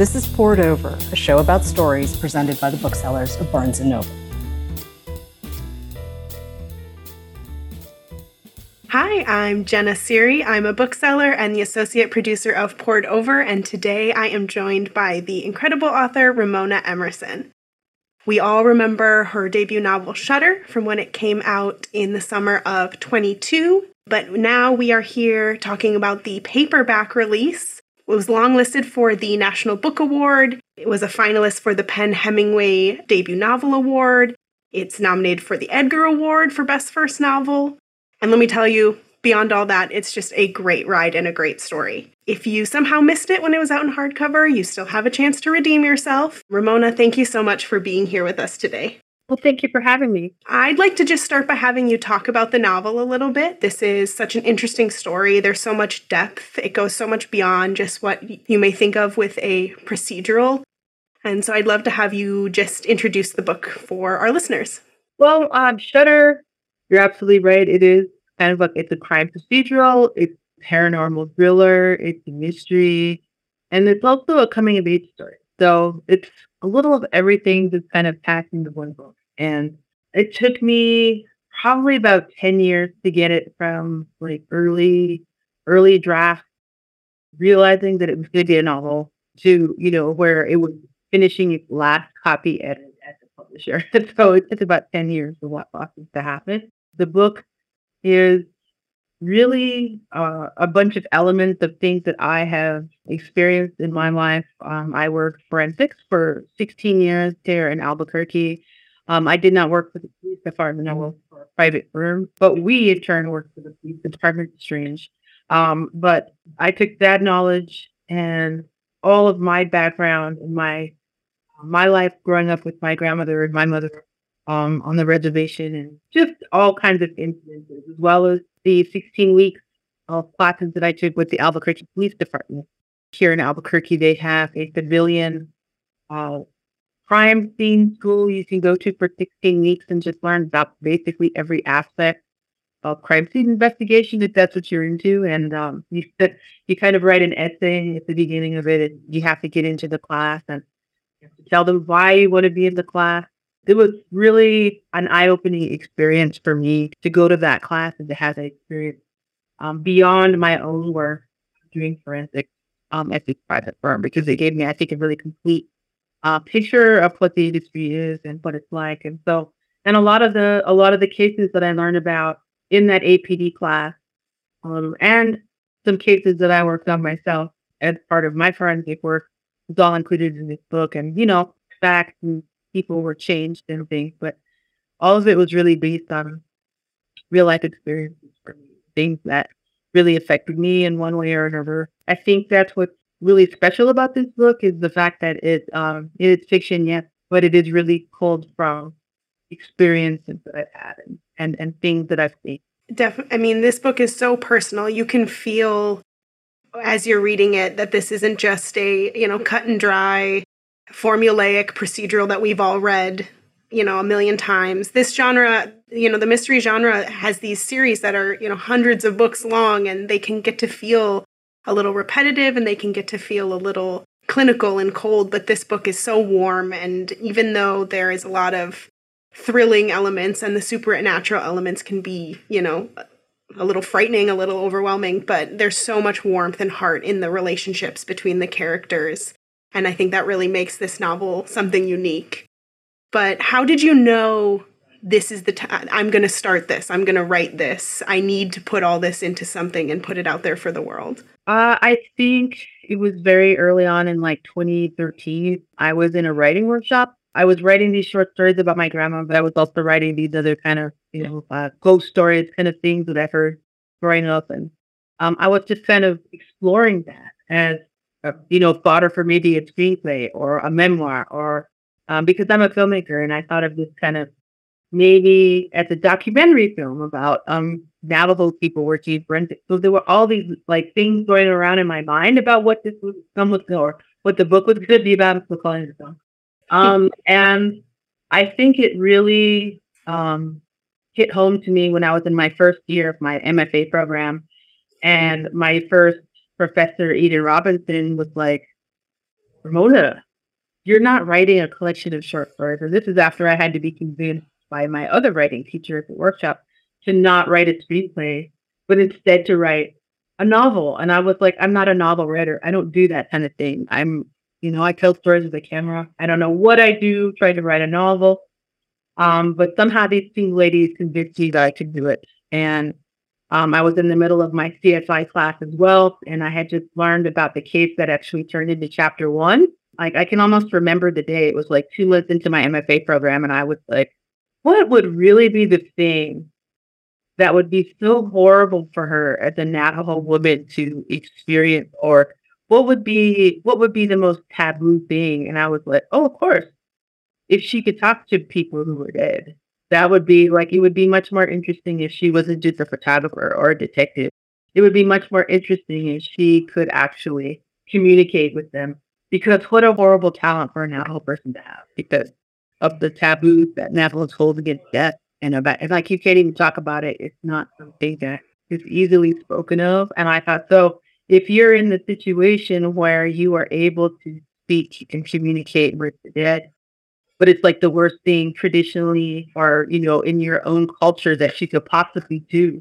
This is Poured Over, a show about stories presented by the booksellers of Barnes & Noble. Hi, I'm Jenna Seery. I'm a bookseller and the associate producer of Poured Over, and today I am joined by the incredible author Ramona Emerson. We all remember her debut novel Shutter from when it came out in the summer of 22, but now we are here talking about the paperback release. It was longlisted for the National Book Award. It was a finalist for the PEN Hemingway Debut Novel Award. It's nominated for the Edgar Award for Best First Novel. And let me tell you, beyond all that, it's just a great ride and a great story. If you somehow missed it when it was out in hardcover, you still have a chance to redeem yourself. Ramona, thank you so much for being here with us today. Well, thank you for having me. I'd like to just start by having you talk about the novel a little bit. This is such an interesting story. There's so much depth, it goes so much beyond just what you may think of with a procedural. And so I'd love to have you just introduce the book for our listeners. Well, um, Shutter, you're absolutely right. It is kind of like it's a crime procedural, it's paranormal thriller, it's a mystery, and it's also a coming of age story. So it's a little of everything that's kind of packed into one book. And it took me probably about 10 years to get it from like early, early draft, realizing that it was going to be a novel to, you know, where it was finishing its last copy edit at the publisher. so it took about 10 years for what process to happen. The book is really uh, a bunch of elements of things that I have experienced in my life. Um, I worked forensics for 16 years here in Albuquerque. Um, I did not work for the police department. I worked for a private firm, but we in turn worked for the police department. Strange. Um, but I took that knowledge and all of my background and my my life growing up with my grandmother and my mother um, on the reservation and just all kinds of incidences, as well as the 16 weeks of classes that I took with the Albuquerque Police Department. Here in Albuquerque, they have a civilian uh, crime scene school you can go to for 16 weeks and just learn about basically every aspect of crime scene investigation if that's what you're into. And um, you you kind of write an essay at the beginning of it, and you have to get into the class and tell them why you want to be in the class. It was really an eye-opening experience for me to go to that class and to have that experience um, beyond my own work doing forensics um, at this private firm because it gave me, I think, a really complete uh, picture of what the industry is and what it's like. And so, and a lot of the a lot of the cases that I learned about in that APD class, um, and some cases that I worked on myself as part of my forensic work, is all included in this book. And you know, facts and people were changed and things, but all of it was really based on real life experiences for me, things that really affected me in one way or another. I think that's what's really special about this book is the fact that it um it is fiction, yes, but it is really pulled from experiences that I've had and and, and things that I've seen. Definitely. I mean, this book is so personal. You can feel as you're reading it that this isn't just a you know cut and dry formulaic procedural that we've all read you know a million times this genre you know the mystery genre has these series that are you know hundreds of books long and they can get to feel a little repetitive and they can get to feel a little clinical and cold but this book is so warm and even though there is a lot of thrilling elements and the supernatural elements can be you know a little frightening a little overwhelming but there's so much warmth and heart in the relationships between the characters and i think that really makes this novel something unique but how did you know this is the time I'm going to start this. I'm going to write this. I need to put all this into something and put it out there for the world. Uh, I think it was very early on in like 2013. I was in a writing workshop. I was writing these short stories about my grandma, but I was also writing these other kind of, you know, uh, ghost stories, kind of things that I heard growing up. And um, I was just kind of exploring that as, a, you know, fodder for maybe a screenplay or a memoir or um, because I'm a filmmaker and I thought of this kind of maybe as a documentary film about um Navajo people working forensic. So there were all these like things going around in my mind about what this was, film was or what the book was going to be about. So calling it a film. Um, and I think it really um, hit home to me when I was in my first year of my MFA program, and my first professor Eden Robinson was like, Ramona, you're not writing a collection of short stories. And this is after I had to be convinced by my other writing teacher at the workshop to not write a screenplay, but instead to write a novel. And I was like, I'm not a novel writer. I don't do that kind of thing. I'm, you know, I tell stories with a camera. I don't know what I do trying to write a novel. Um, but somehow these two ladies convinced me that I could do it. And um, I was in the middle of my CSI class as well, and I had just learned about the case that actually turned into chapter one. Like I can almost remember the day. It was like two months into my MFA program, and I was like, "What would really be the thing that would be so horrible for her as a Navajo woman to experience, or what would be what would be the most taboo thing?" And I was like, "Oh, of course, if she could talk to people who were dead." That would be like, it would be much more interesting if she wasn't just a photographer or a detective. It would be much more interesting if she could actually communicate with them. Because what a horrible talent for a Navajo person to have because of the taboos that Navajos hold against death. And about, like you can't even talk about it. It's not something that is easily spoken of. And I thought, so if you're in the situation where you are able to speak and communicate with the dead, but it's like the worst thing traditionally or you know in your own culture that she could possibly do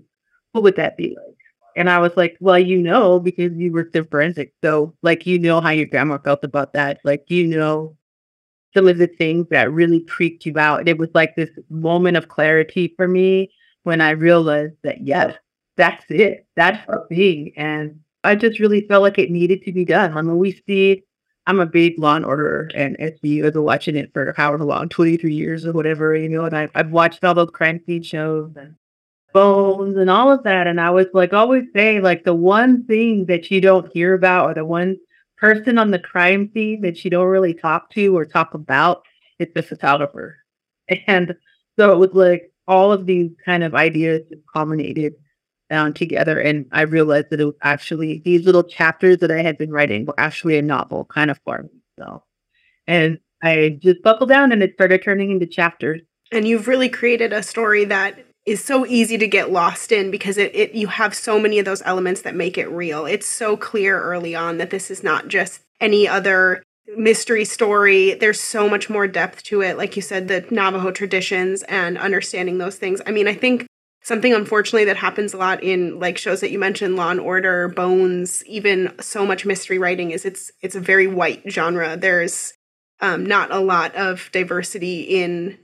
what would that be like and i was like well you know because you worked in forensics so like you know how your grandma felt about that like you know some of the things that really freaked you out it was like this moment of clarity for me when i realized that yes that's it that's thing and i just really felt like it needed to be done i mean we see I'm a big Law and Order and SVU. I've been watching it for however long, 23 years or whatever, you know, and I, I've watched all those crime scene shows and Bones and all of that. And I was like, always say, like, the one thing that you don't hear about or the one person on the crime scene that you don't really talk to or talk about is the photographer. And so it was like all of these kind of ideas culminated down together. And I realized that it was actually these little chapters that I had been writing were actually a novel kind of for. So, and I just buckled down and it started turning into chapters. And you've really created a story that is so easy to get lost in because it, it you have so many of those elements that make it real. It's so clear early on that this is not just any other mystery story. There's so much more depth to it. Like you said, the Navajo traditions and understanding those things. I mean, I think something unfortunately that happens a lot in like shows that you mentioned law and order bones even so much mystery writing is it's it's a very white genre there's um, not a lot of diversity in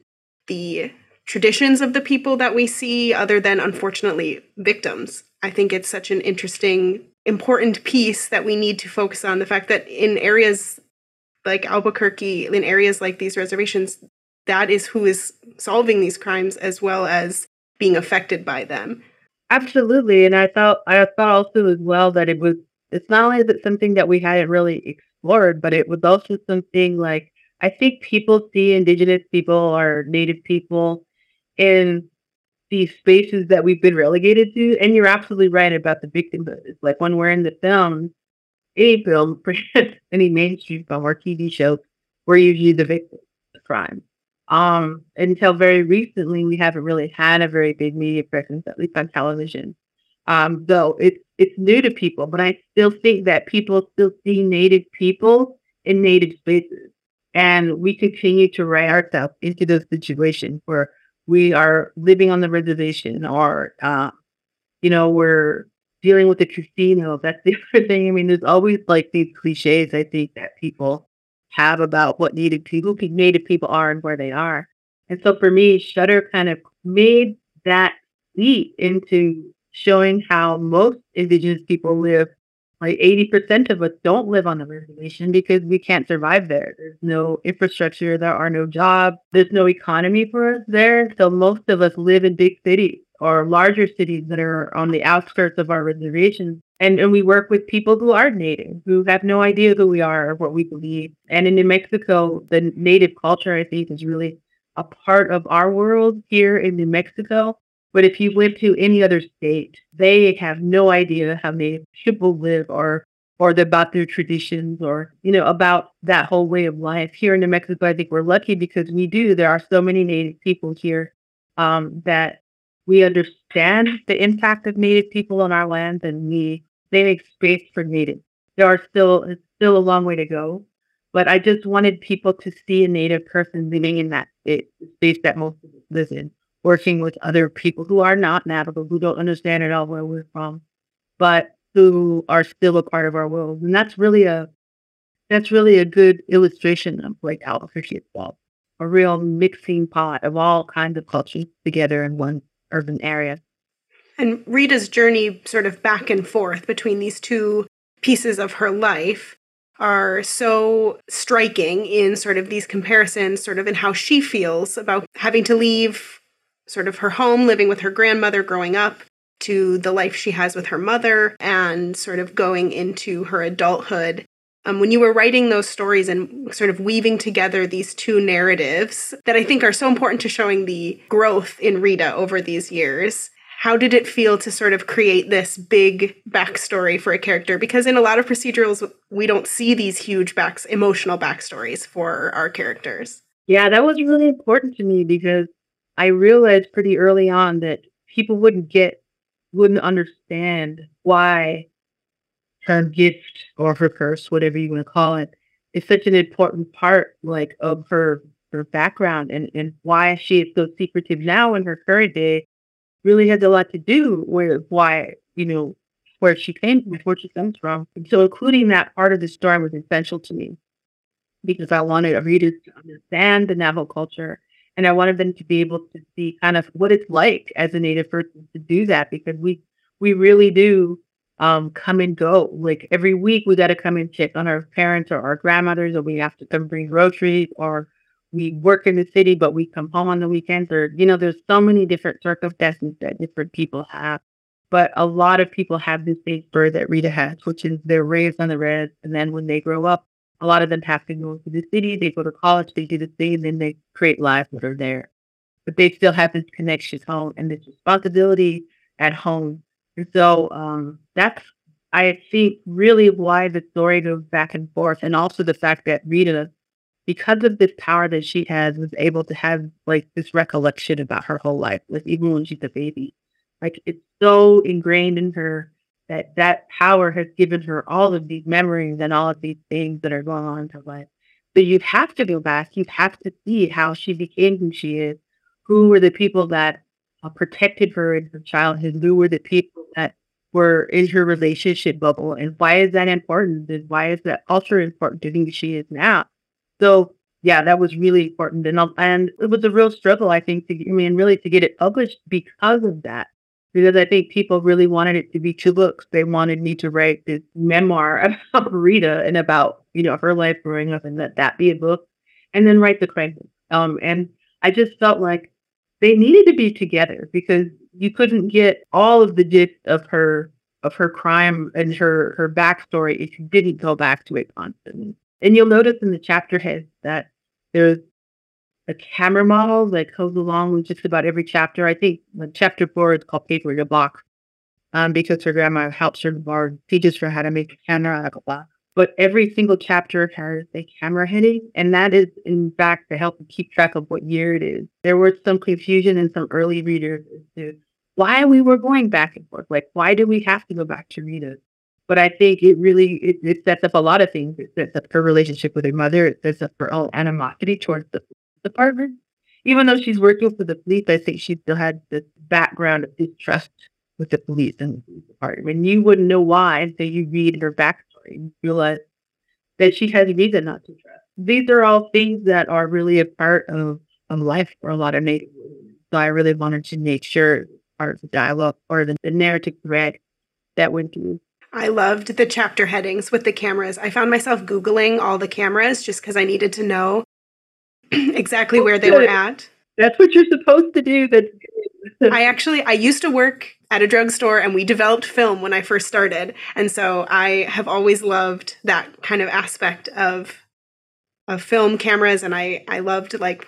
the traditions of the people that we see other than unfortunately victims i think it's such an interesting important piece that we need to focus on the fact that in areas like albuquerque in areas like these reservations that is who is solving these crimes as well as being affected by them. Absolutely. And I thought I thought also as well that it was it's not only that something that we hadn't really explored, but it was also something like I think people see indigenous people or native people in these spaces that we've been relegated to. And you're absolutely right about the victimhood. It's like when we're in the film, any film, any mainstream film or TV show, we're usually the victim of crime. Um, until very recently, we haven't really had a very big media presence, at least on television. Um, though it's it's new to people, but I still think that people still see Native people in Native spaces, and we continue to write ourselves into those situations where we are living on the reservation, or uh, you know, we're dealing with the casino. That's the other thing. I mean, there's always like these cliches. I think that people have about what Native people, Native people are and where they are. And so for me, Shutter kind of made that leap into showing how most Indigenous people live. Like 80% of us don't live on the reservation because we can't survive there. There's no infrastructure, there are no jobs, there's no economy for us there. So most of us live in big cities or larger cities that are on the outskirts of our reservations. And, and we work with people who are native, who have no idea who we are or what we believe. And in New Mexico, the native culture, I think, is really a part of our world here in New Mexico. But if you went to any other state, they have no idea how many people live or or about their traditions or, you know, about that whole way of life. Here in New Mexico, I think we're lucky because we do. There are so many native people here um, that we understand the impact of Native people on our land and we they make space for Native. There are still still a long way to go, But I just wanted people to see a Native person living in that space that most of us live in, working with other people who are not Navajo, who don't understand at all where we're from, but who are still a part of our world. And that's really a that's really a good illustration of like Albuquerque itself. A real mixing pot of all kinds of cultures together in one urban area. And Rita's journey sort of back and forth between these two pieces of her life are so striking in sort of these comparisons, sort of in how she feels about having to leave sort of her home, living with her grandmother growing up, to the life she has with her mother, and sort of going into her adulthood. Um, when you were writing those stories and sort of weaving together these two narratives that I think are so important to showing the growth in Rita over these years, how did it feel to sort of create this big backstory for a character? Because in a lot of procedurals, we don't see these huge backs, emotional backstories for our characters. Yeah, that was really important to me because I realized pretty early on that people wouldn't get, wouldn't understand why her gift or her curse, whatever you want to call it, is such an important part, like of her her background and and why she is so secretive now in her current day really has a lot to do with why, you know, where she came from, where she comes from. So including that part of the story was essential to me because I wanted readers to understand the Navajo culture and I wanted them to be able to see kind of what it's like as a native person to do that because we we really do um come and go. Like every week we gotta come and check on our parents or our grandmothers or we have to come bring groceries or we work in the city, but we come home on the weekends, or, you know, there's so many different circumstances that different people have. But a lot of people have this big bird that Rita has, which is they're raised on the res. And then when they grow up, a lot of them have to go to the city, they go to college, they do the thing, and then they create lives that are there. But they still have this connection home and this responsibility at home. And so um, that's, I think, really why the story goes back and forth. And also the fact that Rita because of this power that she has, was able to have like this recollection about her whole life, like even when she's a baby. Like it's so ingrained in her that that power has given her all of these memories and all of these things that are going on in her life. But you have to go back. You have to see how she became who she is. Who were the people that uh, protected her in her childhood? Who were the people that were in her relationship bubble? And why is that important? And why is that culture important to who she is now? So yeah, that was really important, and and it was a real struggle, I think, to I mean, really to get it published because of that. Because I think people really wanted it to be two books. They wanted me to write this memoir about Rita and about you know her life growing up, and let that be a book, and then write the crime. Um, and I just felt like they needed to be together because you couldn't get all of the gist of her of her crime and her her backstory if you didn't go back to it constantly. And you'll notice in the chapter heads that there's a camera model that goes along with just about every chapter. I think chapter four is called Paper Your Block um, because her grandma helps her or teaches her how to make a camera out of a block. But every single chapter has a camera heading, and that is, in fact, to help keep track of what year it is. There was some confusion in some early readers as to why we were going back and forth. Like, why do we have to go back to Rita? But I think it really it, it sets up a lot of things. It sets up her relationship with her mother. It sets up her own animosity towards the department. Even though she's working for the police, I think she still had this background of distrust with the police and the police department. You wouldn't know why until you read her backstory and realize that she has reason not to trust. These are all things that are really a part of, of life for a lot of Native women. So I really wanted to make sure part of the dialogue or the, the narrative thread that went through I loved the chapter headings with the cameras. I found myself Googling all the cameras just because I needed to know exactly oh, where they were at. That's what you're supposed to do. That I actually I used to work at a drugstore and we developed film when I first started. And so I have always loved that kind of aspect of of film cameras and I I loved like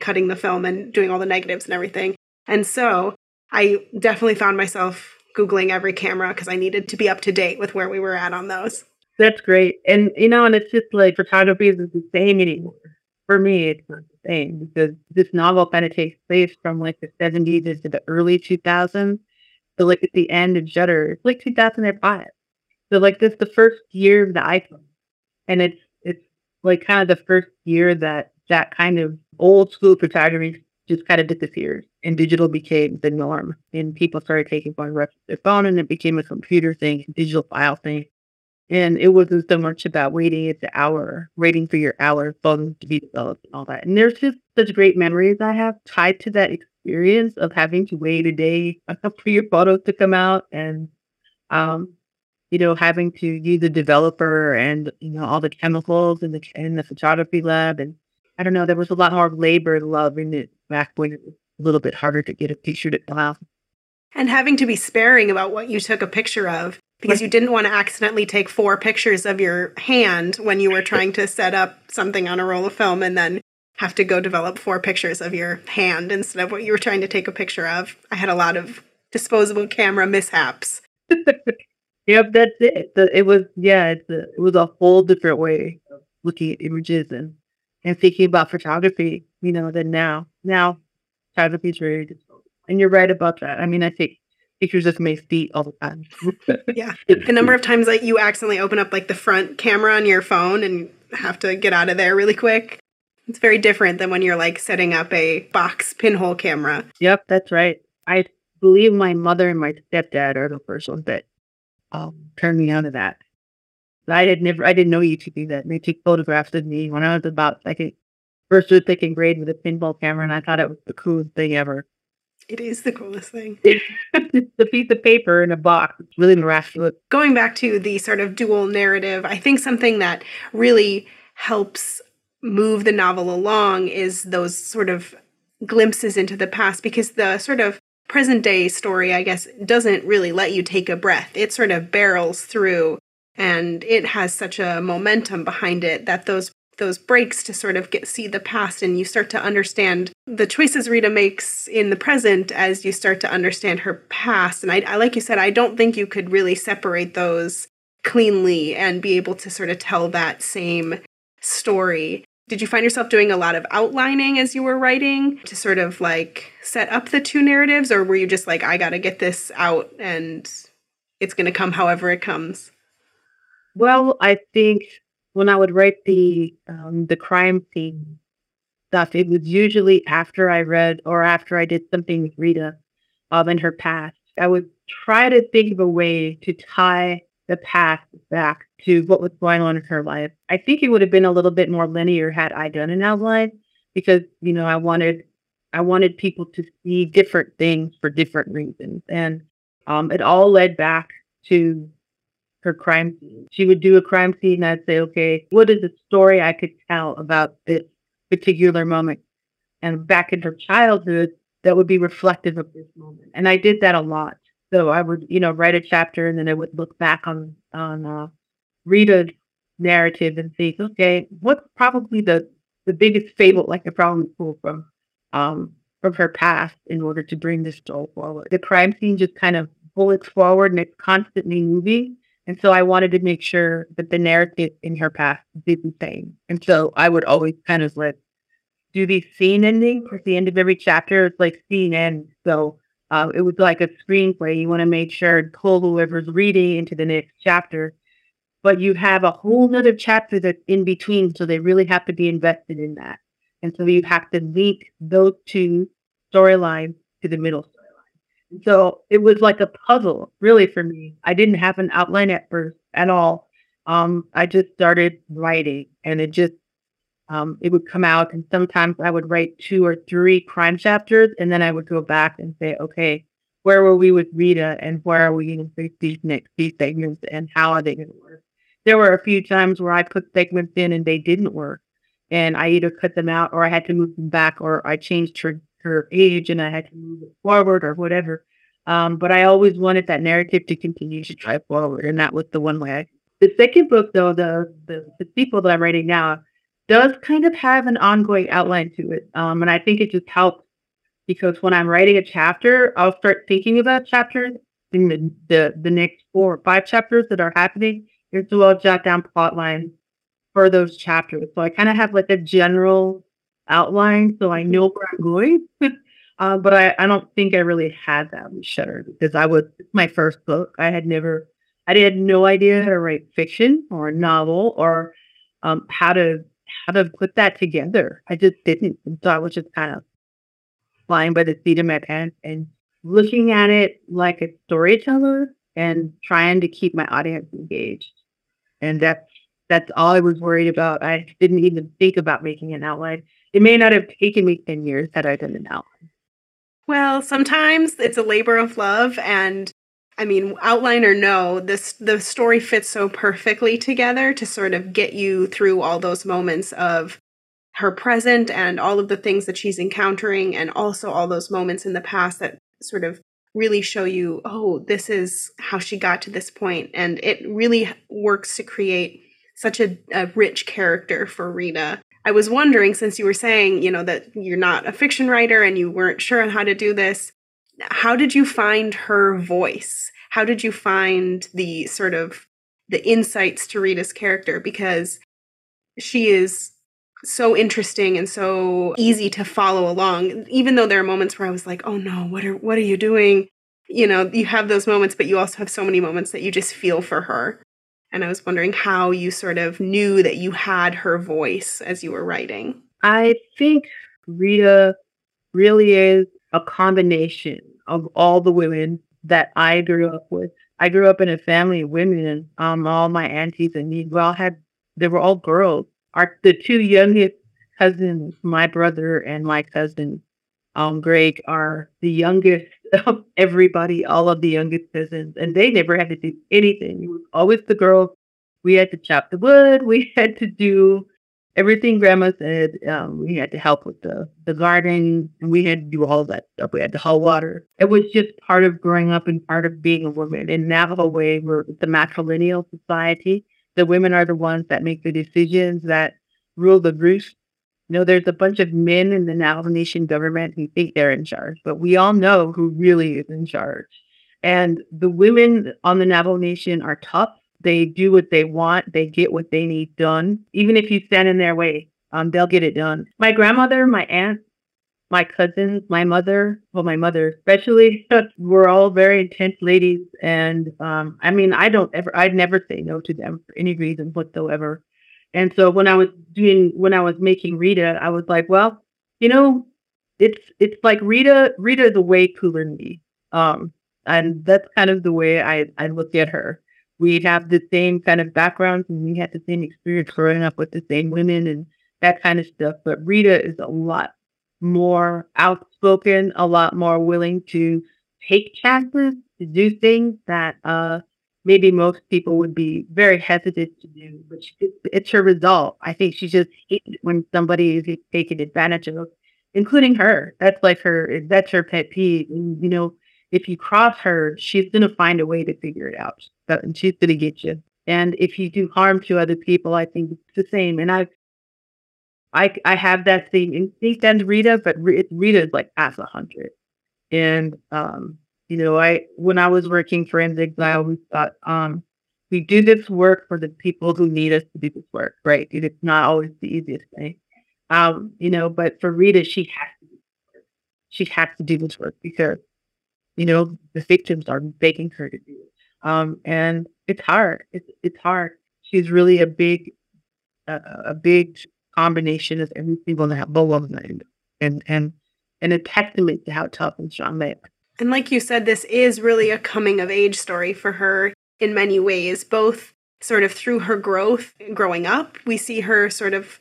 cutting the film and doing all the negatives and everything. And so I definitely found myself Googling every camera because I needed to be up to date with where we were at on those. That's great. And, you know, and it's just like photography isn't the same anymore. For me, it's not the same because this novel kind of takes place from like the 70s to the early 2000s. So, like at the end of Shutter, it's like 2005. So, like, this the first year of the iPhone. And it's, it's, like kind of the first year that that kind of old school photography just kind of disappeared and digital became the norm and people started taking photographs with their phone and it became a computer thing, digital file thing. And it wasn't so much about waiting at the hour, waiting for your hour phone to be developed and all that. And there's just such great memories I have tied to that experience of having to wait a day for your photos to come out and um, you know, having to use a developer and you know all the chemicals in the in the photography lab, and I don't know, there was a lot more labor love in it back when it was a little bit harder to get a picture to come out. And having to be sparing about what you took a picture of because you didn't want to accidentally take four pictures of your hand when you were trying to set up something on a roll of film and then have to go develop four pictures of your hand instead of what you were trying to take a picture of. I had a lot of disposable camera mishaps. yep, that's it. It was yeah, a, it was a whole different way of looking at images and and thinking about photography, you know, than now. Now photography is very disposable. And you're right about that. I mean, I take pictures of my feet all the time. yeah. The number of times that you accidentally open up like the front camera on your phone and have to get out of there really quick. It's very different than when you're like setting up a box pinhole camera. Yep, that's right. I believe my mother and my stepdad are the first ones that um, turned me on to that. I had never, I didn't know you could do that. They took photographs of me when I was about second, first or second grade with a pinhole camera, and I thought it was the coolest thing ever. It is the coolest thing. it's a piece of paper in a box. It's really miraculous. Going back to the sort of dual narrative, I think something that really helps move the novel along is those sort of glimpses into the past because the sort of present day story, I guess, doesn't really let you take a breath. It sort of barrels through and it has such a momentum behind it that those those breaks to sort of get see the past and you start to understand the choices Rita makes in the present as you start to understand her past. And I, I like you said, I don't think you could really separate those cleanly and be able to sort of tell that same story. Did you find yourself doing a lot of outlining as you were writing to sort of like set up the two narratives, or were you just like, I got to get this out and it's going to come however it comes? Well, I think when I would write the um, the crime scene stuff, it was usually after I read or after I did something with Rita um, in her past. I would try to think of a way to tie the past back to what was going on in her life. I think it would have been a little bit more linear had I done an outline because, you know, I wanted I wanted people to see different things for different reasons. And um, it all led back to her crime scene. She would do a crime scene and I'd say, okay, what is the story I could tell about this particular moment? And back in her childhood, that would be reflective of this moment. And I did that a lot. So I would, you know, write a chapter and then I would look back on on uh, Rita's narrative and think, okay, what's probably the the biggest fable like I probably pull from um from her past in order to bring this story forward. The crime scene just kind of bullets forward and it's constantly moving. And so I wanted to make sure that the narrative in her past did the same. And so I would always kind of like do these scene endings at the end of every chapter. It's like scene end. So uh, it was like a screenplay. You want to make sure to pull whoever's reading into the next chapter, but you have a whole nother chapter that's in between. So they really have to be invested in that. And so you have to link those two storylines to the middle So it was like a puzzle, really, for me. I didn't have an outline at first at all. Um, I just started writing, and it just um, it would come out, and sometimes I would write two or three crime chapters, and then I would go back and say, okay, where were we with Rita, and where are we going to these next these segments, and how are they going to work? There were a few times where I put segments in and they didn't work, and I either cut them out, or I had to move them back, or I changed her her age and I had to move it forward, or whatever. Um, but I always wanted that narrative to continue to drive forward, and that was the one way. The second book, though, the the, the sequel that I'm writing now does kind of have an ongoing outline to it. Um, and I think it just helps because when I'm writing a chapter, I'll start thinking about chapters in the, the, the next four or five chapters that are happening. And so I'll jot down plot lines for those chapters. So I kind of have like a general outline so I know where I'm going. uh, but I, I don't think I really had that with Shutter because I was my first book. I had never, I had no idea how to write fiction or a novel or um, how to how to put that together. I just didn't. And so I was just kind of flying by the seat of my pants and looking at it like a storyteller and trying to keep my audience engaged. And that's that's all I was worried about. I didn't even think about making an outline. It may not have taken me 10 years had I done an outline. Well, sometimes it's a labor of love and I mean, outline or no, this the story fits so perfectly together to sort of get you through all those moments of her present and all of the things that she's encountering and also all those moments in the past that sort of really show you, oh, this is how she got to this point. And it really works to create such a, a rich character for Rita. I was wondering, since you were saying, you know, that you're not a fiction writer and you weren't sure on how to do this, how did you find her voice? How did you find the sort of the insights to Rita's character? Because she is so interesting and so easy to follow along. Even though there are moments where I was like, "Oh no, what are what are you doing?" You know, you have those moments, but you also have so many moments that you just feel for her. And I was wondering how you sort of knew that you had her voice as you were writing. I think Rita really is a combination of all the women that I grew up with. I grew up in a family of women, and um, all my aunties and me, we all had, they were all girls. Our the two youngest cousins, my brother and my cousin, um, Greg, are the youngest everybody, all of the youngest cousins, and they never had to do anything. It was always the girls. We had to chop the wood. We had to do everything grandma said. Um, we had to help with the, the garden and we had to do all that stuff. We had to haul water. It was just part of growing up and part of being a woman. In Navajo way, we're the matrilineal society. The women are the ones that make the decisions that rule the roost. Know, there's a bunch of men in the Navajo Nation government who think they're in charge, but we all know who really is in charge. And the women on the Navajo Nation are tough they do what they want. They get what they need done. Even if you stand in their way, um, they'll get it done. My grandmother, my aunt, my cousins, my mother, well, my mother especially, were all very intense ladies. And um, I mean, I don't ever, I'd never say no to them for any reason whatsoever. And so when I was doing, when I was making Rita, I was like, well, you know, it's it's like Rita. Rita is way cooler than me, um, and that's kind of the way I I look at her we have the same kind of backgrounds and we had the same experience growing up with the same women and that kind of stuff. But Rita is a lot more outspoken, a lot more willing to take chances to do things that uh, maybe most people would be very hesitant to do. But she, it's her resolve. I think she just hates when somebody is taken advantage of, including her. That's like her. That's her pet peeve. And, you know, if you cross her, she's gonna find a way to figure it out. But she's gonna get you. And if you do harm to other people, I think it's the same. And I, I, I have that same instinct and Rita, but Rita is like as a hundred. And um, you know, I when I was working forensics, I always thought, um, we do this work for the people who need us to do this work, right? It's not always the easiest thing. Um, you know, but for Rita, she has to do. She has to do this work because you know, the victims are begging her to do it. Um, and it's hard. It's it's hard. She's really a big, uh, a big combination of every single woman, and and and a testament to how tough and strong they are. And like you said, this is really a coming of age story for her in many ways, both sort of through her growth growing up. We see her sort of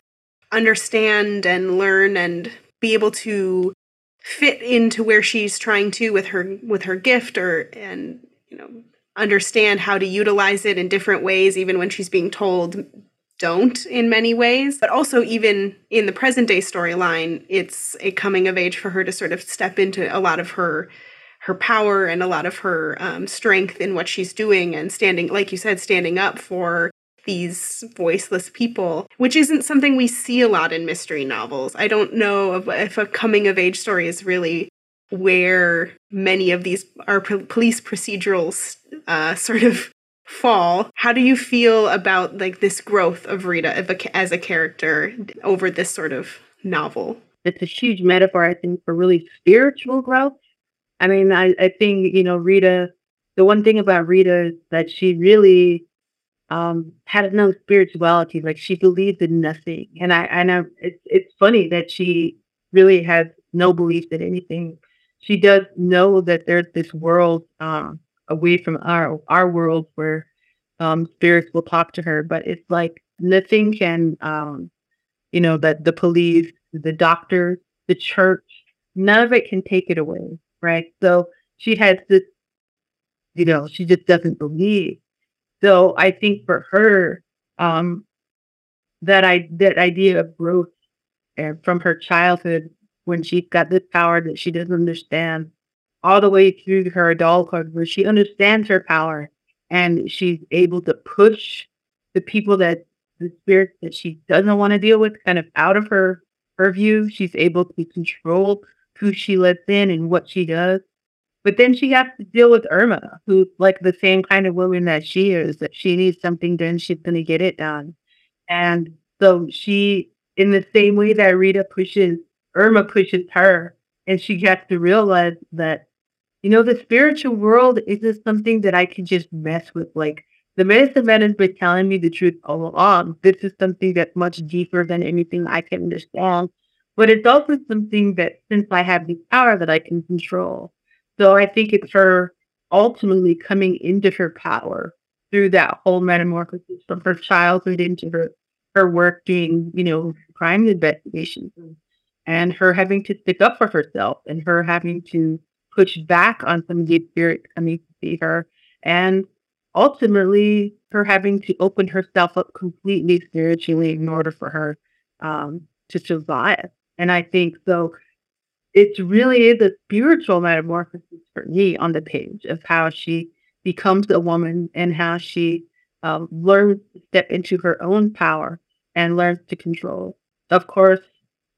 understand and learn and be able to fit into where she's trying to with her with her gift or and you know understand how to utilize it in different ways even when she's being told don't in many ways but also even in the present day storyline it's a coming of age for her to sort of step into a lot of her her power and a lot of her um, strength in what she's doing and standing like you said standing up for these voiceless people, which isn't something we see a lot in mystery novels. I don't know if a coming of age story is really where many of these are police procedurals uh, sort of fall. How do you feel about like this growth of Rita as a character over this sort of novel? It's a huge metaphor, I think, for really spiritual growth. I mean, I, I think, you know, Rita, the one thing about Rita is that she really um, had no spirituality. Like she believed in nothing. And I, I know it's, it's funny that she really has no belief in anything. She does know that there's this world um, away from our our world where um, spirits will talk to her, but it's like nothing can, um, you know, that the police, the doctor, the church, none of it can take it away, right? So she has this, you know, she just doesn't believe. So I think for her, um, that I that idea of growth and from her childhood when she got this power that she doesn't understand, all the way through her adulthood where she understands her power and she's able to push the people that the spirit that she doesn't want to deal with kind of out of her her view. She's able to control who she lets in and what she does. But then she has to deal with Irma, who's like the same kind of woman that she is, that she needs something done, she's going to get it done. And so she, in the same way that Rita pushes, Irma pushes her, and she has to realize that, you know, the spiritual world isn't something that I can just mess with. Like, the medicine man has been telling me the truth all along. This is something that's much deeper than anything I can understand. But it's also something that, since I have the power, that I can control. So I think it's her ultimately coming into her power through that whole metamorphosis from her childhood into her her work doing, you know, crime investigations and her having to stick up for herself and her having to push back on some of the spirit coming to see her and ultimately her having to open herself up completely spiritually in order for her um, to survive. And I think so it's really the spiritual metamorphosis for me on the page of how she becomes a woman and how she um, learns to step into her own power and learns to control. Of course,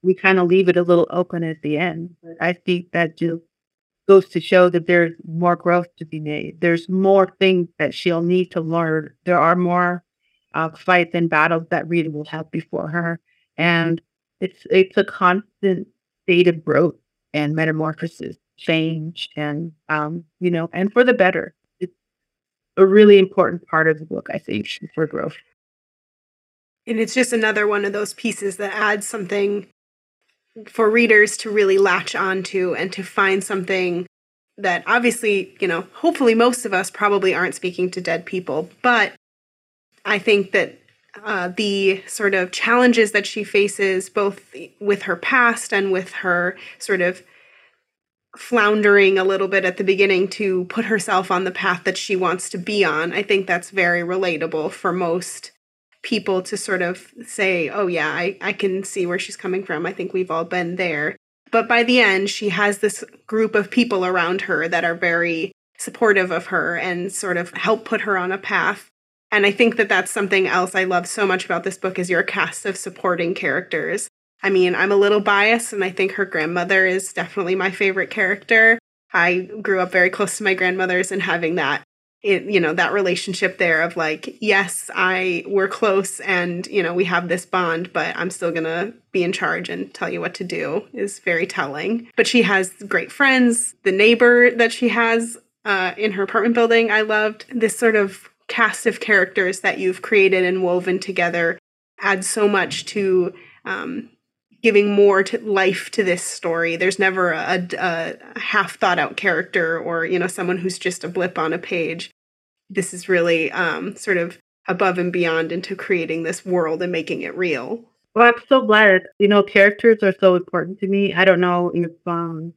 we kind of leave it a little open at the end, but I think that just goes to show that there's more growth to be made. There's more things that she'll need to learn. There are more uh, fights and battles that Rita will have before her, and it's it's a constant state of growth and metamorphosis, change, and um, you know, and for the better. It's a really important part of the book, I think, for growth. And it's just another one of those pieces that adds something for readers to really latch onto and to find something that obviously, you know, hopefully most of us probably aren't speaking to dead people, but I think that uh, the sort of challenges that she faces, both with her past and with her sort of floundering a little bit at the beginning to put herself on the path that she wants to be on. I think that's very relatable for most people to sort of say, oh, yeah, I, I can see where she's coming from. I think we've all been there. But by the end, she has this group of people around her that are very supportive of her and sort of help put her on a path and I think that that's something else I love so much about this book is your cast of supporting characters. I mean, I'm a little biased and I think her grandmother is definitely my favorite character. I grew up very close to my grandmothers and having that it, you know that relationship there of like yes i we're close and you know we have this bond but i'm still gonna be in charge and tell you what to do is very telling but she has great friends the neighbor that she has uh, in her apartment building i loved this sort of cast of characters that you've created and woven together adds so much to um, giving more to life to this story. There's never a, a, half thought out character or you know someone who's just a blip on a page. This is really um, sort of above and beyond into creating this world and making it real. Well, I'm so glad. You know, characters are so important to me. I don't know if um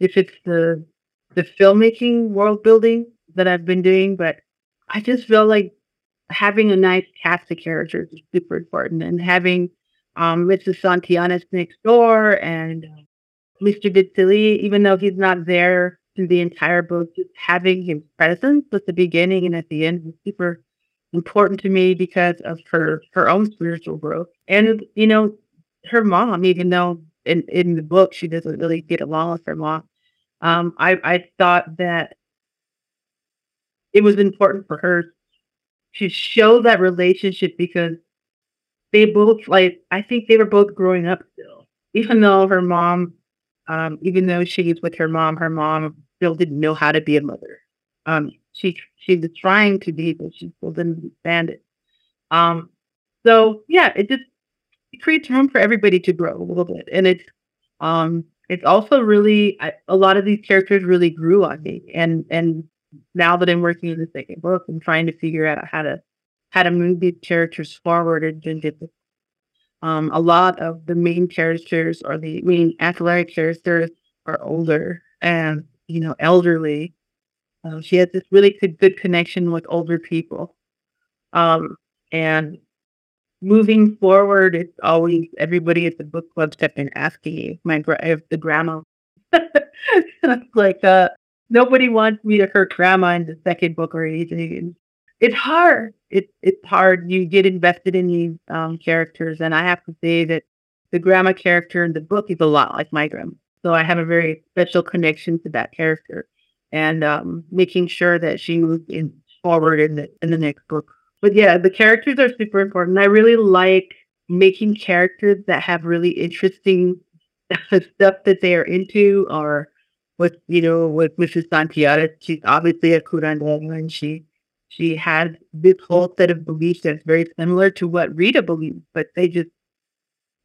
if it's the the filmmaking world building that I've been doing, but I just feel like having a nice cast of characters is super important, and having um, Mrs. Santillanes next door and Mr. Ditzili, even though he's not there in the entire book, just having his presence at the beginning and at the end was super important to me because of her her own spiritual growth, and you know, her mom. Even though in in the book she doesn't really get along with her mom, um, I I thought that it was important for her to show that relationship because they both like I think they were both growing up still. Even though her mom, um, even though she's with her mom, her mom still didn't know how to be a mother. Um, she she was trying to be, but she still didn't understand it. Um, so yeah, it just it creates room for everybody to grow a little bit, and it's um, it's also really I, a lot of these characters really grew on me, and and now that I'm working in the second book, I'm trying to figure out how to how to move these characters forward and. Um, a lot of the main characters or the main athletic characters are older and you know elderly. Um, she has this really good, good connection with older people. Um, and moving forward, it's always everybody at the book club have been asking me, my gra- the grandma. like, uh, nobody wants me to hurt grandma in the second book or anything. it's hard. It, it's hard. You get invested in these um, characters. And I have to say that the grandma character in the book is a lot like my grandma. So I have a very special connection to that character and um, making sure that she moves in forward in the, in the next book but yeah, the characters are super important. I really like making characters that have really interesting stuff that they are into or with you know with Mrs. Santiago, she's obviously a curandera and she she has this whole set of beliefs that's very similar to what Rita believes, but they just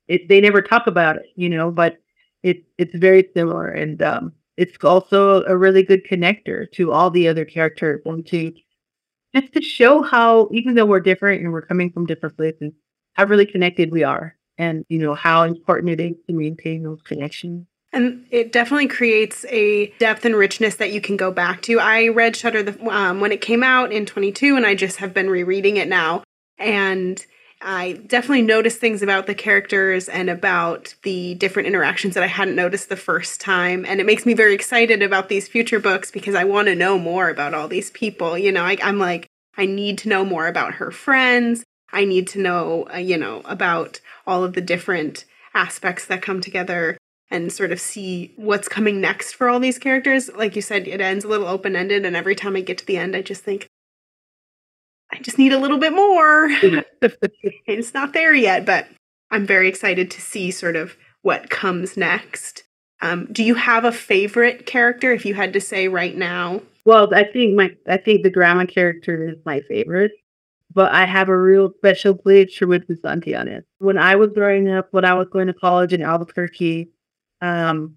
it they never talk about it, you know, but it it's very similar and um it's also a really good connector to all the other characters and to just to show how, even though we're different and we're coming from different places, how really connected we are and, you know, how important it is to maintain those connections. And it definitely creates a depth and richness that you can go back to. I read Shutter the, um, when it came out in 22, and I just have been rereading it now. And I definitely noticed things about the characters and about the different interactions that I hadn't noticed the first time. And it makes me very excited about these future books because I want to know more about all these people. You know, I, am like, I need to know more about her friends. I need to know, uh, you know, about all of the different aspects that come together and sort of see what's coming next for all these characters. Like you said, it ends a little open ended. And every time I get to the end, I just think, I just need a little bit more. it's not there yet, but I'm very excited to see sort of what comes next. Um, do you have a favorite character if you had to say right now? Well, I think my I think the grandma character is my favorite, but I have a real special place for with Santianes. When I was growing up, when I was going to college in Albuquerque, um,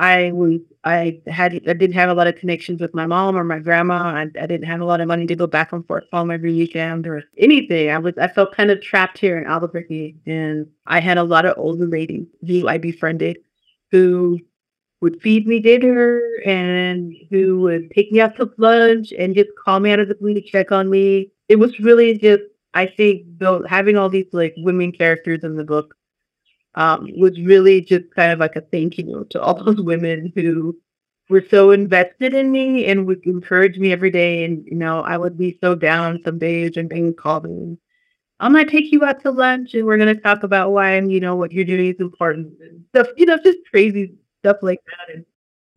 I was I had I didn't have a lot of connections with my mom or my grandma. I, I didn't have a lot of money to go back and forth home every weekend or anything. I was I felt kind of trapped here in Albuquerque, and I had a lot of older ladies who I befriended who would feed me dinner and who would take me out to lunch and just call me out of the blue to check on me. It was really just I think though having all these like women characters in the book um, was really just kind of like a thank you to all those women who were so invested in me and would encourage me every day. And, you know, I would be so down some days and they would call me. I'm gonna take you out to lunch and we're gonna talk about why and you know what you're doing is important and stuff, you know, just crazy stuff like that. And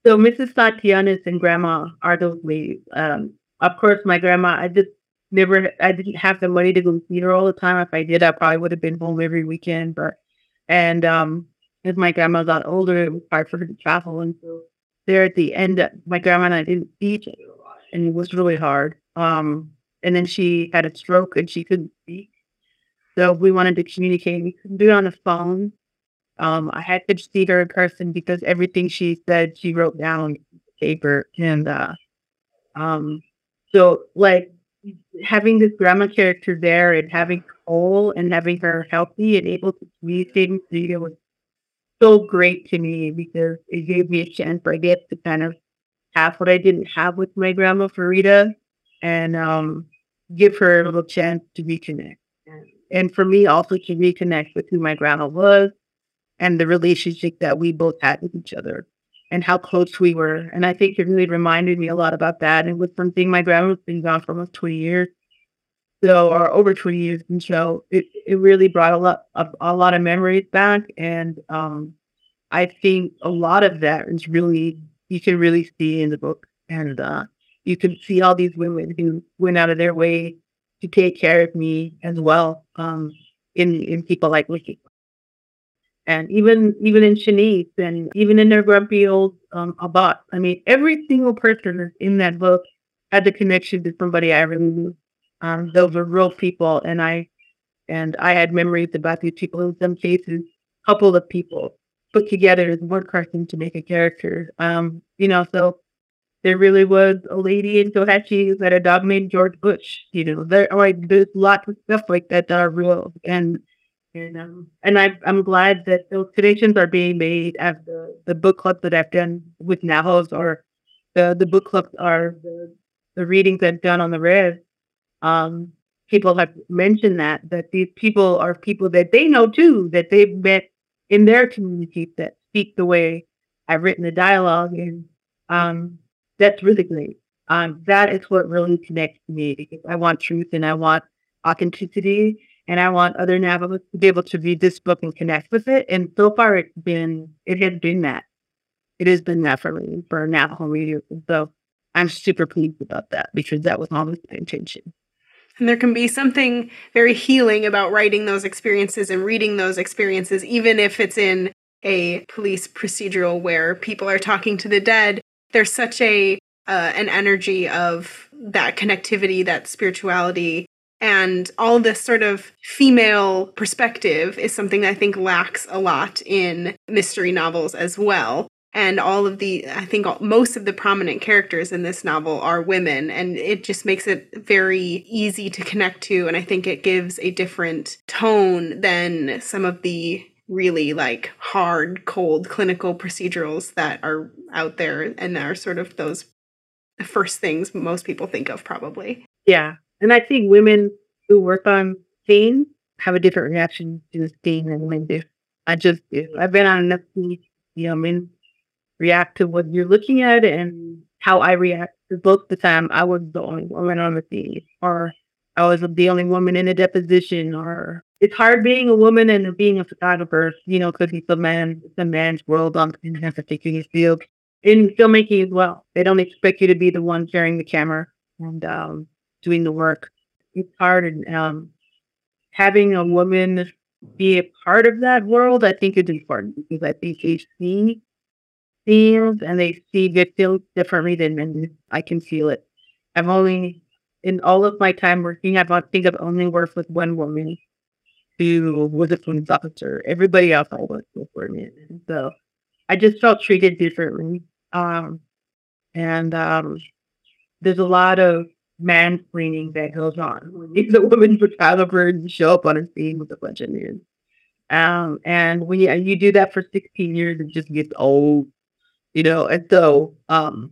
so Mrs. Santianes and grandma are those ladies. Um, of course my grandma, I just never I didn't have the money to go see her all the time. If I did, I probably would have been home every weekend, but and um, as my grandma got older, it was hard for her to travel. And so there at the end, my grandma and I didn't other and it was really hard. Um, and then she had a stroke and she couldn't speak. So we wanted to communicate. We couldn't do it on the phone. Um, I had to see her in person because everything she said, she wrote down on paper. And uh, um, so, like, having this grandma character there and having whole and having her healthy and able to communicate with Rita was so great to me because it gave me a chance, I guess, to kind of have what I didn't have with my grandma Farida and um, give her a little chance to reconnect. And for me also to reconnect with who my grandma was and the relationship that we both had with each other and how close we were. And I think it really reminded me a lot about that. And with something my grandma's been gone for almost 20 years. So, or over 20 years. And so it, it really brought a lot, a, a lot of memories back. And um, I think a lot of that is really, you can really see in the book. And uh, you can see all these women who went out of their way to take care of me as well um, in, in people like Ricky and even even in Shanice and even in their grumpy old um. I mean, every single person in that book had the connection to somebody I really knew. Um, those were real people, and I and I had memories about these people. In some cases, a couple of people put together as one person to make a character. Um, you know, so there really was a lady in Tohatchi that a dog named George Bush. You know, there are like there's lots of stuff like that that are real, and and um, and I I'm glad that those connections are being made at the the book club that I've done with Navajos or the the book clubs are the the readings I've done on the red. Um, people have mentioned that that these people are people that they know too that they've met in their community that speak the way I've written the dialogue, and um, that's really great. Um, that is what really connects me I want truth and I want authenticity, and I want other Navajos to be able to read this book and connect with it. And so far, it's been it has been that. It has been that for me for Navajo readers, so I'm super pleased about that because that was always the intention. And there can be something very healing about writing those experiences and reading those experiences, even if it's in a police procedural where people are talking to the dead. There's such a uh, an energy of that connectivity, that spirituality, and all this sort of female perspective is something that I think lacks a lot in mystery novels as well and all of the i think all, most of the prominent characters in this novel are women and it just makes it very easy to connect to and i think it gives a different tone than some of the really like hard cold clinical procedurals that are out there and are sort of those first things most people think of probably. Yeah. And i think women who work on themes have a different reaction to this theme than men do. I just do. I've been on enough you know men react to what you're looking at and how I react. Both the time I was the only woman on the scene, or I was the only woman in a deposition, or it's hard being a woman and being a photographer, you know, because it's a man, it's a man's world on in that particular field. In filmmaking as well, they don't expect you to be the one carrying the camera and um, doing the work. It's hard, and um, having a woman be a part of that world, I think is important because I think they see and they see good feels differently than men. I can feel it. I've only in all of my time working, I've I think I've only worked with one woman who was a police officer. Everybody else I worked with were men. So I just felt treated differently. Um, and um, there's a lot of mansplaining that goes on when you're the woman photographer and show up on a scene with a bunch of men. Um, and when you, you do that for 16 years, it just gets old you know, and so um,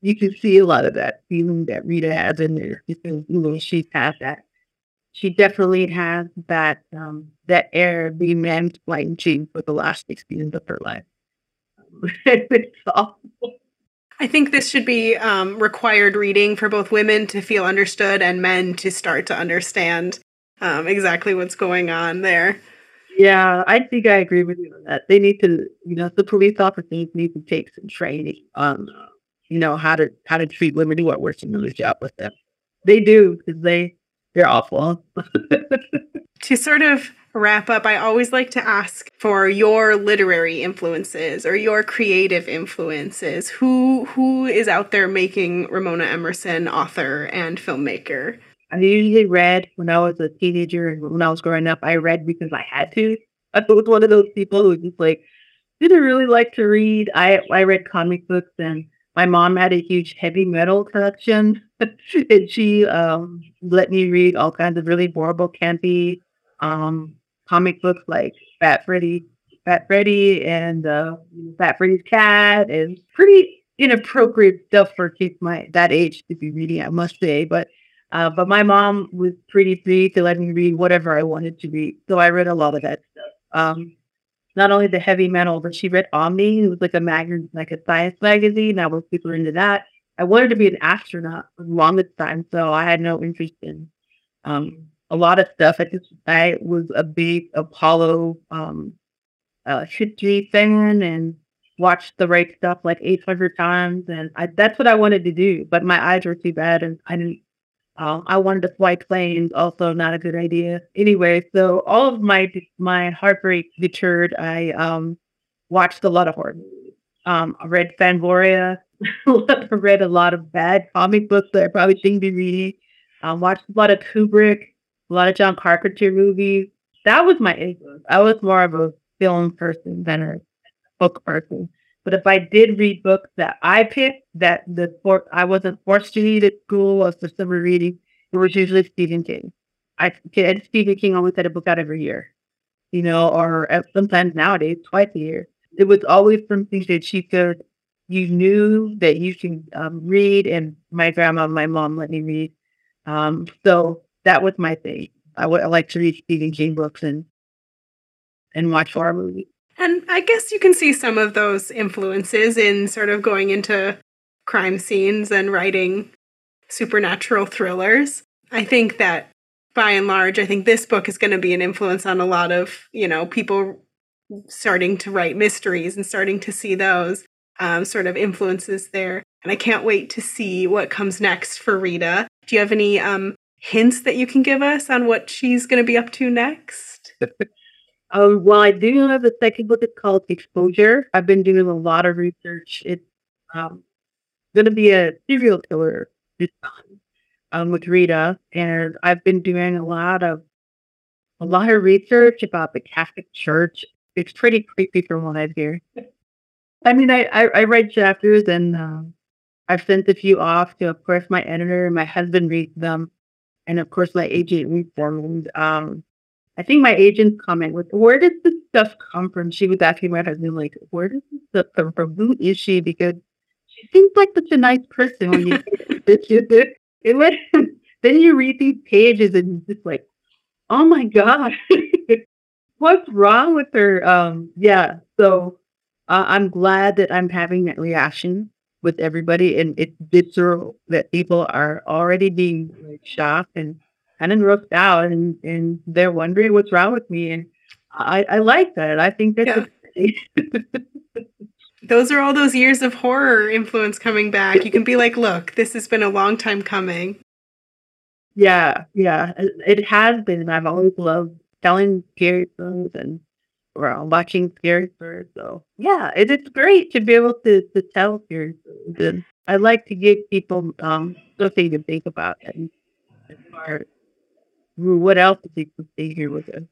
you can see a lot of that feeling that Rita has in there. You know, she's had that. She definitely has that um, that air of being mansplaining for the last six years of her life. it's awful. I think this should be um, required reading for both women to feel understood and men to start to understand um, exactly what's going on there. Yeah, I think I agree with you on that. They need to, you know, the police officers need to take some training on, you know, how to how to treat women who are working in the job with them. They do because they they're awful. to sort of wrap up, I always like to ask for your literary influences or your creative influences. Who who is out there making Ramona Emerson author and filmmaker? I usually read when I was a teenager and when I was growing up. I read because I had to. I was one of those people who just like didn't really like to read. I I read comic books and my mom had a huge heavy metal collection and she um, let me read all kinds of really horrible campy um, comic books like Fat Freddy, Fat Freddy and uh, Fat Freddy's Cat and pretty inappropriate stuff for kids my that age to be reading, I must say. But uh, but my mom was pretty free to let me read whatever I wanted to read. So I read a lot of that stuff. Um, not only the heavy metal, but she read Omni. It was like a magazine, like a science magazine. I was super into that. I wanted to be an astronaut for the time, so I had no interest in um, a lot of stuff. I just I was a big Apollo um, uh, history fan and watched the right stuff like 800 times, and I, that's what I wanted to do. But my eyes were too bad, and I didn't um, I wanted to fly planes, also not a good idea. Anyway, so all of my my heartbreak deterred. I um, watched a lot of horror movies. Um, I read Fangoria, read a lot of bad comic books that I probably shouldn't be reading. Um, watched a lot of Kubrick, a lot of John Carpenter movies. That was my influence. I was more of a film person than a book person. But if I did read books that I picked, that the for, I wasn't forced to read at school or for summer reading, it was usually Stephen King. I Stephen King always had a book out every year, you know, or sometimes nowadays twice a year. It was always something that she could, you knew that you could um, read, and my grandma, and my mom let me read. Um, so that was my thing. I would I like to read Stephen King books and and watch horror movies. And I guess you can see some of those influences in sort of going into crime scenes and writing supernatural thrillers. I think that by and large, I think this book is going to be an influence on a lot of, you know, people starting to write mysteries and starting to see those um, sort of influences there. And I can't wait to see what comes next for Rita. Do you have any um, hints that you can give us on what she's going to be up to next? Um, well, I do have a second book is called Exposure. I've been doing a lot of research. It's um, going to be a serial killer this time um, with Rita, and I've been doing a lot of a lot of research about the Catholic Church. It's pretty creepy from what I've heard. I mean, I, I, I write chapters and uh, I've sent a few off to, of course, my editor and my husband reads them, and of course, my agent reads them. Um, I think my agent's comment was, "Where does this stuff come from?" She was asking my husband, like, "Where does this stuff come from? Who is she?" Because she seems like such a nice person when you it, it went, then you read these pages and it's just like, oh my god, what's wrong with her? Um, yeah. So uh, I'm glad that I'm having that reaction with everybody, and it's visceral that people are already being like, shocked and kind of roughed out and, and they're wondering what's wrong with me. And I, I like that. I think that's yeah. those are all those years of horror influence coming back. You can be like, look, this has been a long time coming. Yeah, yeah. It has been. I've always loved telling scary stories and or watching scary stories. So yeah, it, it's great to be able to, to tell scary stories. And I like to give people um something to think about and far what else is he could here with us?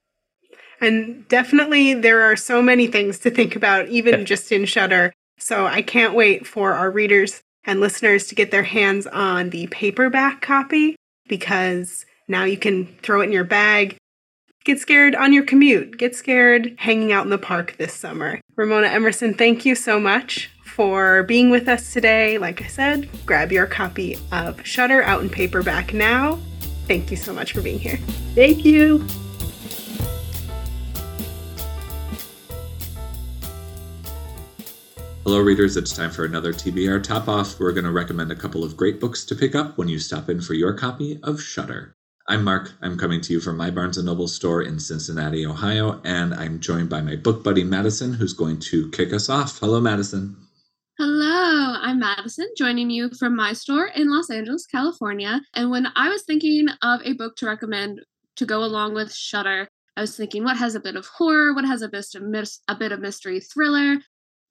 And definitely there are so many things to think about, even just in Shutter. So I can't wait for our readers and listeners to get their hands on the paperback copy because now you can throw it in your bag. Get scared on your commute. Get scared hanging out in the park this summer. Ramona Emerson, thank you so much for being with us today. Like I said, grab your copy of Shutter out in paperback now. Thank you so much for being here. Thank you. Hello, readers. It's time for another TBR Top Off. We're going to recommend a couple of great books to pick up when you stop in for your copy of Shutter. I'm Marc. I'm coming to you from my Barnes & Noble store in Cincinnati, Ohio, and I'm joined by my book buddy Madyson, who's going to kick us off. Hello, Madyson. Hello, I'm Madyson, joining you from my store in Los Angeles, California. And when I was thinking of a book to recommend to go along with Shutter, I was thinking what has a bit of horror, what has a bit of mis- a bit of mystery thriller.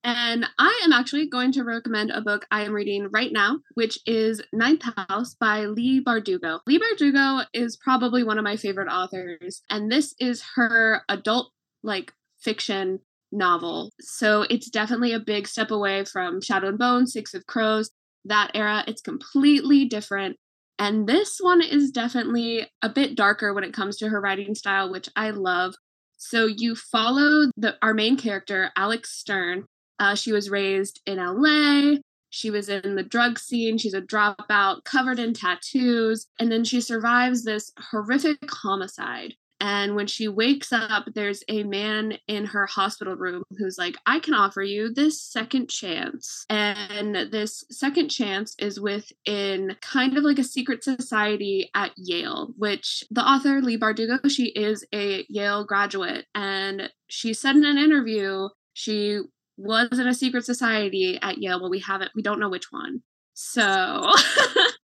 And I am actually going to recommend a book I am reading right now, which is Ninth House by Leigh Bardugo. Leigh Bardugo is probably one of my favorite authors, and this is her adult like fiction novel. So it's definitely a big step away from Shadow and Bone, Six of Crows, that era. It's completely different. And this one is definitely a bit darker when it comes to her writing style, which I love. So you follow the our main character, Alex Stern. Uh, she was raised in LA. She was in the drug scene. She's a dropout, covered in tattoos. And then she survives this horrific homicide. And when she wakes up, there's a man in her hospital room who's like, I can offer you this second chance. And this second chance is within kind of like a secret society at Yale, which the author, Leigh Bardugo, she is a Yale graduate. And she said in an interview, she was in a secret society at Yale, but we haven't, we don't know which one. So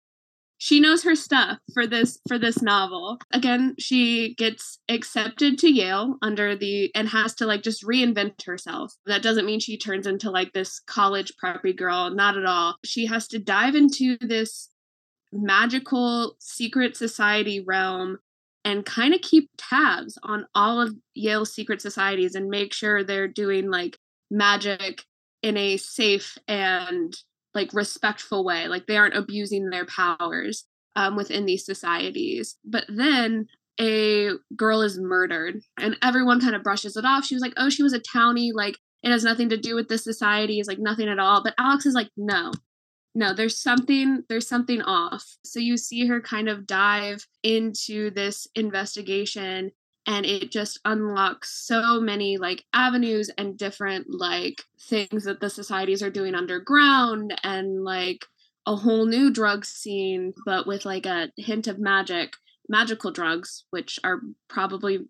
she knows her stuff for this for this novel. Again, she gets accepted to Yale under the and has to like just reinvent herself. That doesn't mean she turns into like this college preppy girl, not at all. She has to dive into this magical secret society realm and kind of keep tabs on all of Yale's secret societies and make sure they're doing like magic in a safe and like respectful way like they aren't abusing their powers um, within these societies. But then a girl is murdered and everyone kind of brushes it off. She was like oh she was a townie like it has nothing to do with this society it's like nothing at all. But alex is like no no there's something there's something off. So you see her kind of dive into this investigation and it just unlocks so many like avenues and different like things that the societies are doing underground and like a whole new drug scene but with like a hint of magic magical drugs which are probably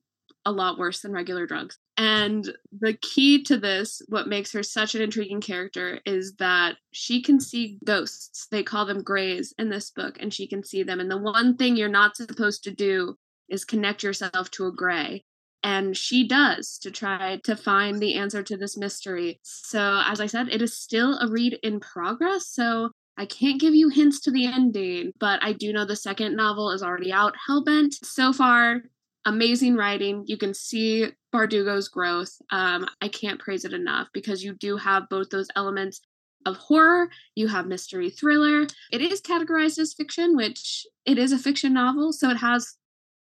a lot worse than regular drugs. And the key to this what makes her such an intriguing character is that she can see ghosts. They call them grays in this book and she can see them. And the one thing you're not supposed to do is connect yourself to a gray and she does to try to find the answer to this mystery. So, as I said, it is still a read in progress. So, I can't give you hints to the ending, but I do know the second novel is already out, Hellbent. So far, amazing writing. You can see Bardugo's growth. Um, I can't praise it enough because you do have both those elements of horror, you have mystery thriller. It is categorized as fiction, which it is a fiction novel, so it has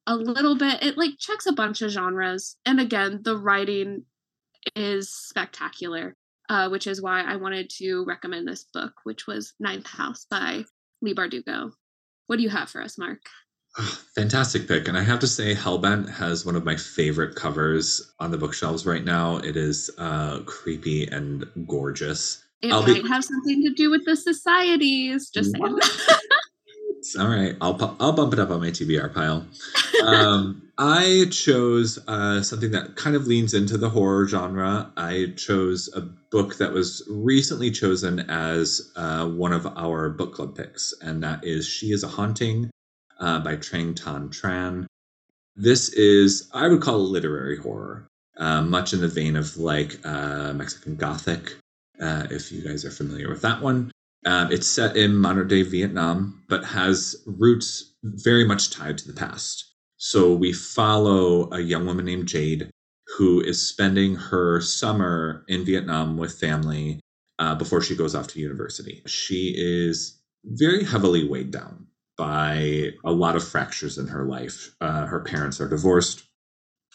a little bit it like checks a bunch of genres and again the writing is spectacular uh, which is why i wanted to recommend this book which was ninth house by leigh bardugo. What do you have for us marc? Fantastic pick and i have to say hellbent has one of my favorite covers on the bookshelves right now. It is uh, creepy and gorgeous. It I'll might be... have something to do with the societies just saying all right, I'll I'll bump it up on my TBR pile. Um, I chose uh, something that kind of leans into the horror genre. I chose a book that was recently chosen as uh, one of our book club picks, and that is "She Is a Haunting" uh, by Trang Thanh Tran. This is I would call it literary horror, uh, much in the vein of like uh, Mexican Gothic. Uh, if you guys are familiar with that one. Um, it's set in modern day Vietnam, but has roots very much tied to the past. So we follow a young woman named Jade who is spending her summer in Vietnam with family uh, before she goes off to university. She is very heavily weighed down by a lot of fractures in her life. Uh, her parents are divorced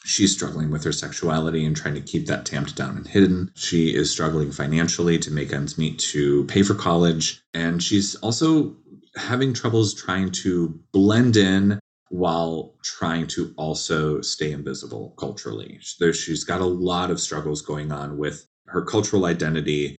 she's struggling with her sexuality and trying to keep that tamped down and hidden. She is struggling financially to make ends meet to pay for college. And she's also having troubles trying to blend in while trying to also stay invisible culturally. She's got a lot of struggles going on with her cultural identity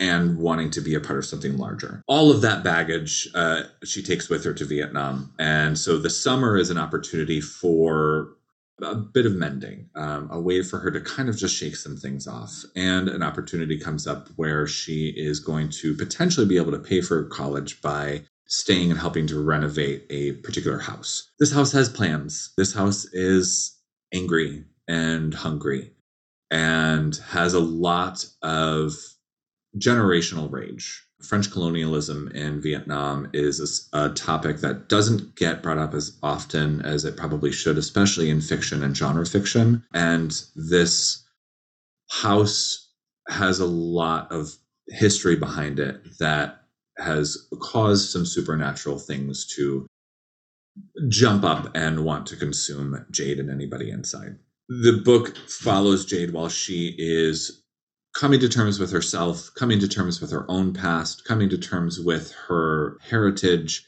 and wanting to be a part of something larger. All of that baggage uh, she takes with her to Vietnam. And so the summer is an opportunity for a bit of mending, um, a way for her to kind of just shake some things off. And an opportunity comes up where she is going to potentially be able to pay for college by staying and helping to renovate a particular house. This house has plans. This house is angry and hungry and has a lot of generational rage French colonialism in Vietnam is a, topic that doesn't get brought up as often as it probably should, especially in fiction and genre fiction. And this house has a lot of history behind it that has caused some supernatural things to jump up and want to consume Jade and anybody inside. The book follows Jade while she is coming to terms with herself, coming to terms with her own past, coming to terms with her heritage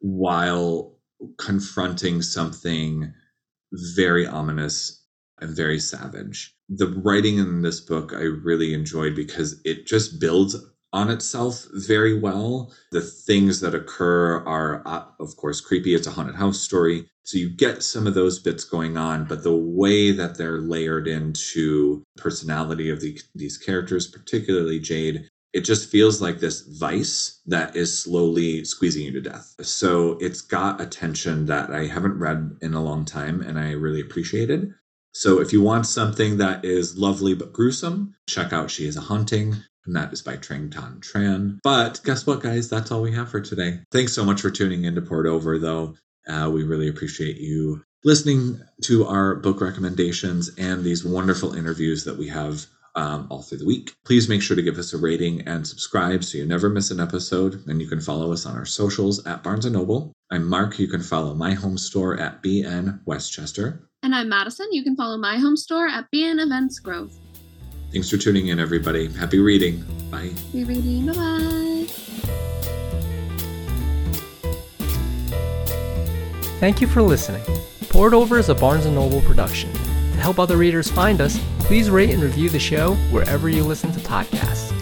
while confronting something very ominous and very savage. The writing in this book I really enjoyed because it just builds on itself very well. The things that occur are, uh, of course, creepy. It's a haunted house story. So you get some of those bits going on, but the way that they're layered into the personality of the, these characters, particularly Jade, it just feels like this vice that is slowly squeezing you to death. So it's got a tension that I haven't read in a long time and I really appreciated. So if you want something that is lovely but gruesome, check out She is a Haunting. And that is by Trang Thanh Tran. But guess what, guys? That's all we have for today. Thanks so much for tuning in to Poured Over, though. Uh, we really appreciate you listening to our book recommendations and these wonderful interviews that we have um, all through the week. Please make sure to give us a rating and subscribe so you never miss an episode. And you can follow us on our socials at Barnes & Noble. I'm Marc. You can follow my home store at BN Westchester. And I'm Madyson. You can follow my home store at BN Events Grove. Thanks for tuning in, everybody. Happy reading. Bye. Happy reading. Bye bye. Thank you for listening. Poured Over is a Barnes & Noble production. To help other readers find us, please rate and review the show wherever you listen to podcasts.